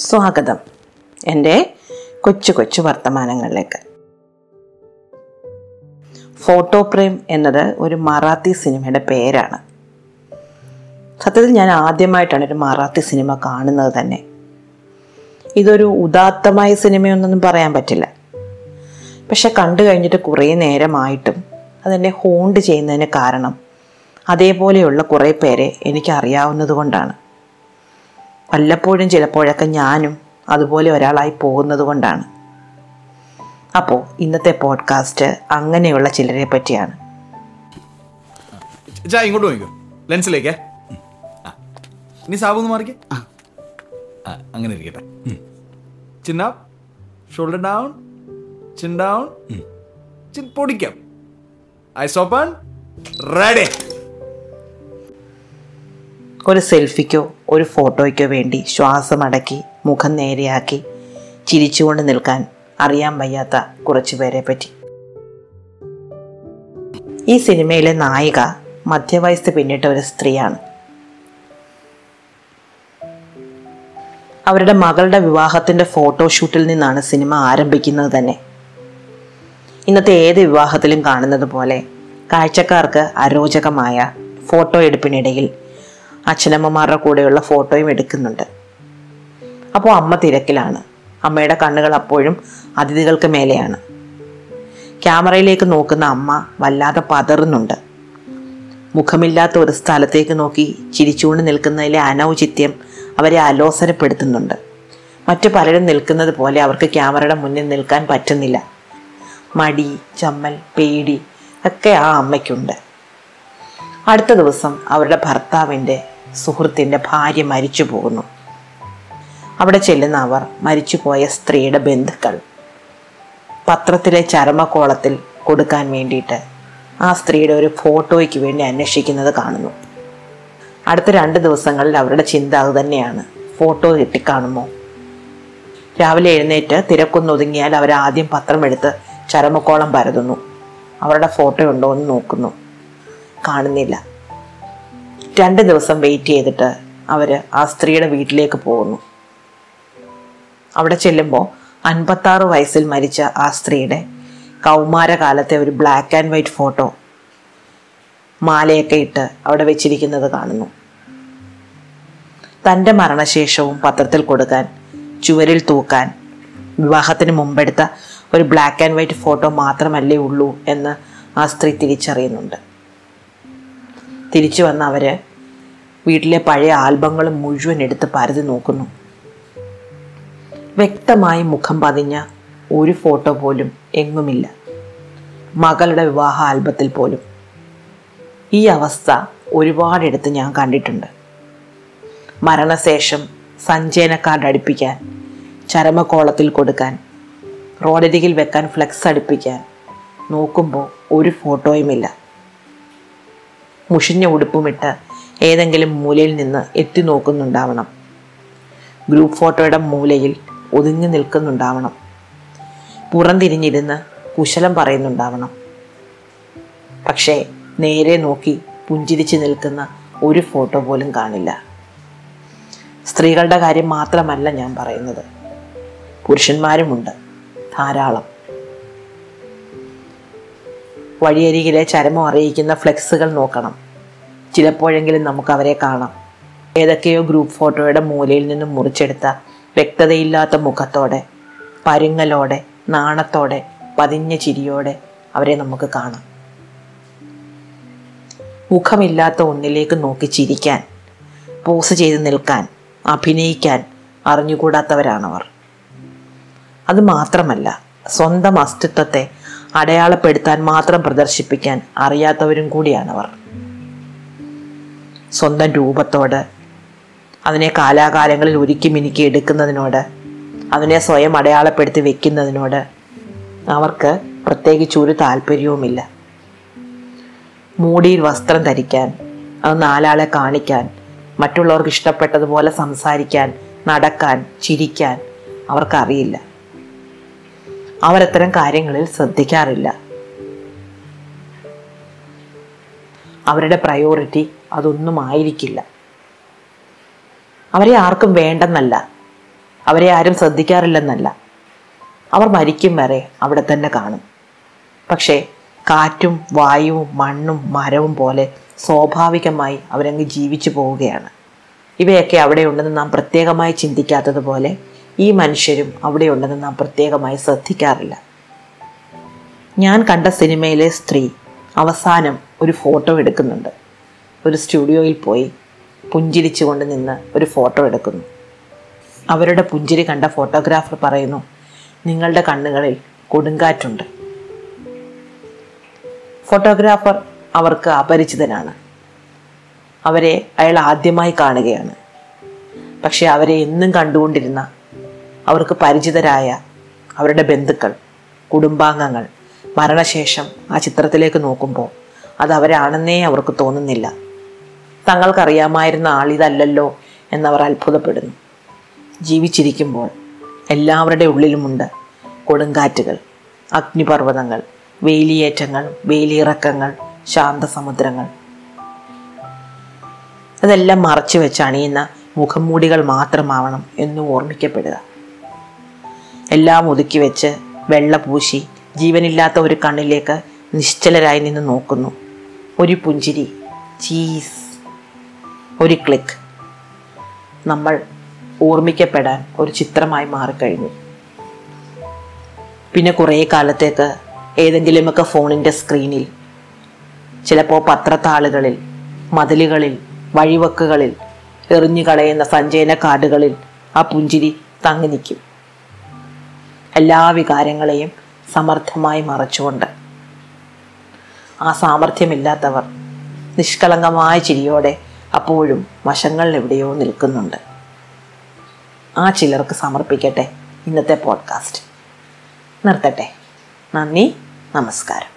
സ്വാഗതം. എന്റെ കൊച്ചു കൊച്ചു വർത്തമാനങ്ങളിലേക്ക്. ഫോട്ടോ പ്രേം എന്നത് ഒരു മറാത്തി സിനിമയുടെ പേരാണ്. സത്യത്തിൽ ഞാൻ ആദ്യമായിട്ടാണ് ഒരു മറാത്തി സിനിമ കാണുന്നത് തന്നെ. ഇതൊരു ഉദാത്തമായ സിനിമയൊന്നൊന്നും പറയാൻ പറ്റില്ല. പക്ഷെ കണ്ടു കഴിഞ്ഞിട്ട് കുറേ നേരമായിട്ടും അതെന്നെ ഹോണ്ട് ചെയ്യുന്നതിന് കാരണം അതേപോലെയുള്ള കുറേ പേരെ എനിക്ക് അറിയാവുന്നത് കൊണ്ടാണ്. വല്ലപ്പോഴും ചിലപ്പോഴൊക്കെ ഞാനും അതുപോലെ ഒരാളായി പോകുന്നത് കൊണ്ടാണ്. അപ്പോൾ ഇന്നത്തെ പോഡ്കാസ്റ്റ് അങ്ങനെയുള്ള ചിലരെ പറ്റിയാണ്. ഇങ്ങോട്ട് നോക്കിക്കോ ലെൻസിലേക്ക്. മാറിക്കേ. അങ്ങനെ ഇരിക്കട്ടെ. ചിന്ന shoulder down chin down chin പൊടിക്കാം. Eyes open ready. ഒരു സെൽഫിക്കോ ഒരു ഫോട്ടോയ്ക്കോ വേണ്ടി ശ്വാസം അടക്കി മുഖം നേരെയാക്കി ചിരിച്ചുകൊണ്ട് നിൽക്കാൻ അറിയാൻ വയ്യാത്ത കുറച്ചു പേരെ പറ്റി. ഈ സിനിമയിലെ നായിക മധ്യവയസ്സ് പിന്നിട്ട ഒരു സ്ത്രീയാണ്. അവരുടെ മകളുടെ വിവാഹത്തിന്റെ ഫോട്ടോഷൂട്ടിൽ നിന്നാണ് സിനിമ ആരംഭിക്കുന്നത് തന്നെ. ഇന്നത്തെ ഏത് വിവാഹത്തിലും കാണുന്നത് പോലെ കാഴ്ചക്കാർക്ക് അരോചകമായ ഫോട്ടോ എടുപ്പിനിടയിൽ അച്ഛനമ്മമാരുടെ കൂടെയുള്ള ഫോട്ടോയും എടുക്കുന്നുണ്ട്. അപ്പോൾ അമ്മ തിരക്കിലാണ്. അമ്മയുടെ കണ്ണുകൾ അപ്പോഴും അതിഥികൾക്ക് മേലെയാണ്. ക്യാമറയിലേക്ക് നോക്കുന്ന അമ്മ വല്ലാതെ പതറുന്നുണ്ട്. മുഖമില്ലാത്ത ഒരു സ്ഥലത്തേക്ക് നോക്കി ചിരിച്ചുകൊണ്ട് നിൽക്കുന്നതിലെ അനൗചിത്യം അവരെ അലോസരപ്പെടുത്തുന്നുണ്ട്. മറ്റു പലരും നിൽക്കുന്നത് പോലെ അവർക്ക് ക്യാമറയുടെ മുന്നിൽ നിൽക്കാൻ പറ്റുന്നില്ല. മടി ചമ്മൽ പേടി ഒക്കെ ആ അമ്മയ്ക്കുണ്ട്. അടുത്ത ദിവസം അവരുടെ ഭർത്താവിന്റെ സുഹൃത്തിന്റെ ഭാര്യ മരിച്ചു പോകുന്നു. അവിടെ ചെല്ലുന്ന അവർ മരിച്ചുപോയ സ്ത്രീയുടെ ബന്ധുക്കൾ. പത്രത്തിലെ ചരമക്കോളത്തിൽ കൊടുക്കാൻ വേണ്ടിയിട്ട് ആ സ്ത്രീയുടെ ഒരു ഫോട്ടോയ്ക്ക് വേണ്ടി അന്വേഷിക്കുന്നത് കാണുന്നു. അടുത്ത രണ്ട് ദിവസങ്ങളിൽ അവരുടെ ചിന്ത അത് തന്നെയാണ്. ഫോട്ടോ കിട്ടിക്കാണുമോ? രാവിലെ എഴുന്നേറ്റ് തിരക്കൊന്നൊതുങ്ങിയാൽ അവർ ആദ്യം പത്രമെടുത്ത് ചരമക്കോളം പരതുന്നു. അവരുടെ ഫോട്ടോ ഉണ്ടോ എന്ന് നോക്കുന്നു. കാണുന്നില്ല. രണ്ട് ദിവസം വെയിറ്റ് ചെയ്തിട്ട് അവർ ആ സ്ത്രീയുടെ വീട്ടിലേക്ക് പോകുന്നു. അവിടെ ചെല്ലുമ്പോൾ അൻപത്താറ് വയസ്സിൽ മരിച്ച ആ സ്ത്രീയുടെ കൗമാരകാലത്തെ ഒരു ബ്ലാക്ക് ആൻഡ് വൈറ്റ് ഫോട്ടോ മാലയൊക്കെ ഇട്ട് അവിടെ വെച്ചിരിക്കുന്നത് കാണുന്നു. തന്റെ മരണശേഷവും പത്രത്തിൽ കൊടുക്കാൻ ചുവരിൽ തൂക്കാൻ വിവാഹത്തിന് മുമ്പെടുത്ത ഒരു ബ്ലാക്ക് ആൻഡ് വൈറ്റ് ഫോട്ടോ മാത്രമല്ലേ ഉള്ളൂ എന്ന് ആ സ്ത്രീ തിരിച്ചറിയുന്നുണ്ട്. തിരിച്ചു വന്ന അവർ വീട്ടിലെ പഴയ ആൽബങ്ങൾ മുഴുവൻ എടുത്ത് പരതി നോക്കുന്നു. വ്യക്തമായി മുഖം പതിഞ്ഞ ഒരു ഫോട്ടോ പോലും എങ്ങുമില്ല. മകളുടെ വിവാഹ ആൽബത്തിൽ പോലും. ഈ അവസ്ഥ ഒരുപാടെടുത്ത് ഞാൻ കണ്ടിട്ടുണ്ട്. മരണശേഷം സഞ്ചയന കാർഡ് അടുപ്പിക്കാൻ ചരമക്കോളത്തിൽ കൊടുക്കാൻ റോഡരികിൽ വെക്കാൻ ഫ്ലെക്സ് അടുപ്പിക്കാൻ നോക്കുമ്പോൾ ഒരു ഫോട്ടോയുമില്ല. മുഷിഞ്ഞ ഉടുപ്പുമിട്ട് ഏതെങ്കിലും മൂലയിൽ നിന്ന് എത്തി നോക്കുന്നുണ്ടാവണം. ഗ്രൂപ്പ് ഫോട്ടോയുടെ മൂലയിൽ ഒതുങ്ങി നിൽക്കുന്നുണ്ടാവണം. പുറംതിരിഞ്ഞിരുന്ന് കുശലം പറയുന്നുണ്ടാവണം. പക്ഷേ നേരെ നോക്കി പുഞ്ചിരിച്ച് നിൽക്കുന്ന ഒരു ഫോട്ടോ പോലും കാണില്ല. സ്ത്രീകളുടെ കാര്യം മാത്രമല്ല ഞാൻ പറയുന്നത്. പുരുഷന്മാരുമുണ്ട്. ധാരാളം. വഴിയരികിലെ ചരമം അറിയിക്കുന്ന ഫ്ലെക്സുകൾ നോക്കണം. ചിലപ്പോഴെങ്കിലും നമുക്ക് അവരെ കാണാം. ഏതൊക്കെയോ ഗ്രൂപ്പ് ഫോട്ടോയുടെ മൂലയിൽ നിന്നും മുറിച്ചെടുത്ത വ്യക്തതയില്ലാത്ത മുഖത്തോടെ പരുങ്ങലോടെ നാണത്തോടെ പതിഞ്ഞ ചിരിയോടെ അവരെ നമുക്ക് കാണാം. മുഖമില്ലാത്ത ഒന്നിലേക്ക് നോക്കി ചിരിക്കാൻ പോസ് ചെയ്ത് നിൽക്കാൻ അഭിനയിക്കാൻ അറിഞ്ഞുകൂടാത്തവരാണവർ. അത് മാത്രമല്ല സ്വന്തം അസ്തിത്വത്തെ അടയാളപ്പെടുത്താൻ മാത്രം പ്രദർശിപ്പിക്കാൻ അറിയാത്തവരും കൂടിയാണവർ സ്വന്തം രൂപത്തോട് അതിനെ കാലാകാലങ്ങളിൽ ഒരുക്കി മിനുക്കി എടുക്കുന്നതിനോട് അതിനെ സ്വയം അടയാളപ്പെടുത്തി വെക്കുന്നതിനോട് അവർക്ക് പ്രത്യേകിച്ച് ഒരു താല്പര്യവുമില്ല. മൂടിയിൽ വസ്ത്രം ധരിക്കാൻ അത് നാലാളെ കാണിക്കാൻ മറ്റുള്ളവർക്ക് ഇഷ്ടപ്പെട്ടതുപോലെ സംസാരിക്കാൻ നടക്കാൻ ചിരിക്കാൻ അവർക്കറിയില്ല. അവരത്തരം കാര്യങ്ങളിൽ ശ്രദ്ധിക്കാറില്ല. അവരുടെ പ്രയോറിറ്റി അതൊന്നും ആയിരിക്കില്ല. അവരെ ആർക്കും വേണ്ടെന്നല്ല. അവരെ ആരും ശ്രദ്ധിക്കാറില്ലെന്നല്ല. അവർ മരിക്കും വരെ അവിടെ തന്നെ കാണും. പക്ഷേ കാറ്റും വായുവും മണ്ണും മരവും പോലെ സ്വാഭാവികമായി അവരങ്ങ് ജീവിച്ചു പോവുകയാണ്. ഇവയൊക്കെ അവിടെ ഉണ്ടെന്ന് നാം പ്രത്യേകമായി ചിന്തിക്കാത്തതുപോലെ ഈ മനുഷ്യരും അവിടെയുണ്ടെന്ന് നാം പ്രത്യേകമായി ശ്രദ്ധിക്കാറില്ല. ഞാൻ കണ്ട സിനിമയിലെ സ്ത്രീ അവസാനം ഒരു ഫോട്ടോ എടുക്കുന്നുണ്ട്. ഒരു സ്റ്റുഡിയോയിൽ പോയി പുഞ്ചിരിച്ചുകൊണ്ട് നിന്ന് ഒരു ഫോട്ടോ എടുക്കുന്നു. അവരുടെ പുഞ്ചിരി കണ്ട ഫോട്ടോഗ്രാഫർ പറയുന്നു നിങ്ങളുടെ കണ്ണുകളിൽ കൊടുങ്കാറ്റുണ്ട്. ഫോട്ടോഗ്രാഫർ അവർക്ക് അപരിചിതനാണ്. അവരെ അയാൾ ആദ്യമായി കാണുകയാണ്. പക്ഷെ അവരെ എന്നും കണ്ടുകൊണ്ടിരുന്ന അവർക്ക് പരിചിതരായ അവരുടെ ബന്ധുക്കൾ കുടുംബാംഗങ്ങൾ മരണശേഷം ആ ചിത്രത്തിലേക്ക് നോക്കുമ്പോൾ അത് അവരാണെന്നേ അവർക്ക് തോന്നുന്നില്ല. തങ്ങൾക്കറിയാമായിരുന്ന ആളിതല്ലല്ലോ എന്നവർ അത്ഭുതപ്പെടുന്നു. ജീവിച്ചിരിക്കുമ്പോൾ എല്ലാവരുടെ ഉള്ളിലുമുണ്ട് കൊടുങ്കാറ്റുകൾ അഗ്നിപർവതങ്ങൾ വേലിയേറ്റങ്ങൾ വേലിയിറക്കങ്ങൾ ശാന്തസമുദ്രങ്ങൾ. അതെല്ലാം മറച്ചു വെച്ച് അണിയുന്ന മുഖംമൂടികൾ മാത്രമാവണം എന്ന് ഓർമ്മിക്കപ്പെടുക. എല്ലാം ഒതുക്കി വെച്ച് വെള്ള പൂശി ജീവനില്ലാത്ത ഒരു കണ്ണിലേക്ക് നിശ്ചലരായി നിന്ന് നോക്കുന്നു. ഒരു പുഞ്ചിരി ചീസ് ഒരു ക്ലിക്ക് നമ്മൾ ഓർമ്മിക്കപ്പെടാൻ ഒരു ചിത്രമായി മാറിക്കഴിഞ്ഞു. പിന്നെ കുറേ കാലത്തേക്ക് ഏതെങ്കിലുമൊക്കെ ഫോണിന്റെ സ്ക്രീനിൽ ചിലപ്പോൾ പത്രത്താളുകളിൽ മതിലുകളിൽ വഴിവക്കുകളിൽ എറിഞ്ഞു കളയുന്ന സഞ്ചയന കാർഡുകളിൽ ആ പുഞ്ചിരി തങ്ങി നിൽക്കും. എല്ലാ വികാരങ്ങളെയും സമർത്ഥമായി മറച്ചുകൊണ്ട്. ആ സാമർഥ്യമില്ലാത്തവർ നിഷ്കളങ്കമായ ചിരിയോടെ അപ്പോഴും വശങ്ങളിൽ എവിടെയോ നിൽക്കുന്നുണ്ട്. ആ ചിലർക്ക് സമർപ്പിക്കട്ടെ ഇന്നത്തെ പോഡ്കാസ്റ്റ്. നിർത്തട്ടെ. നന്ദി. നമസ്കാരം.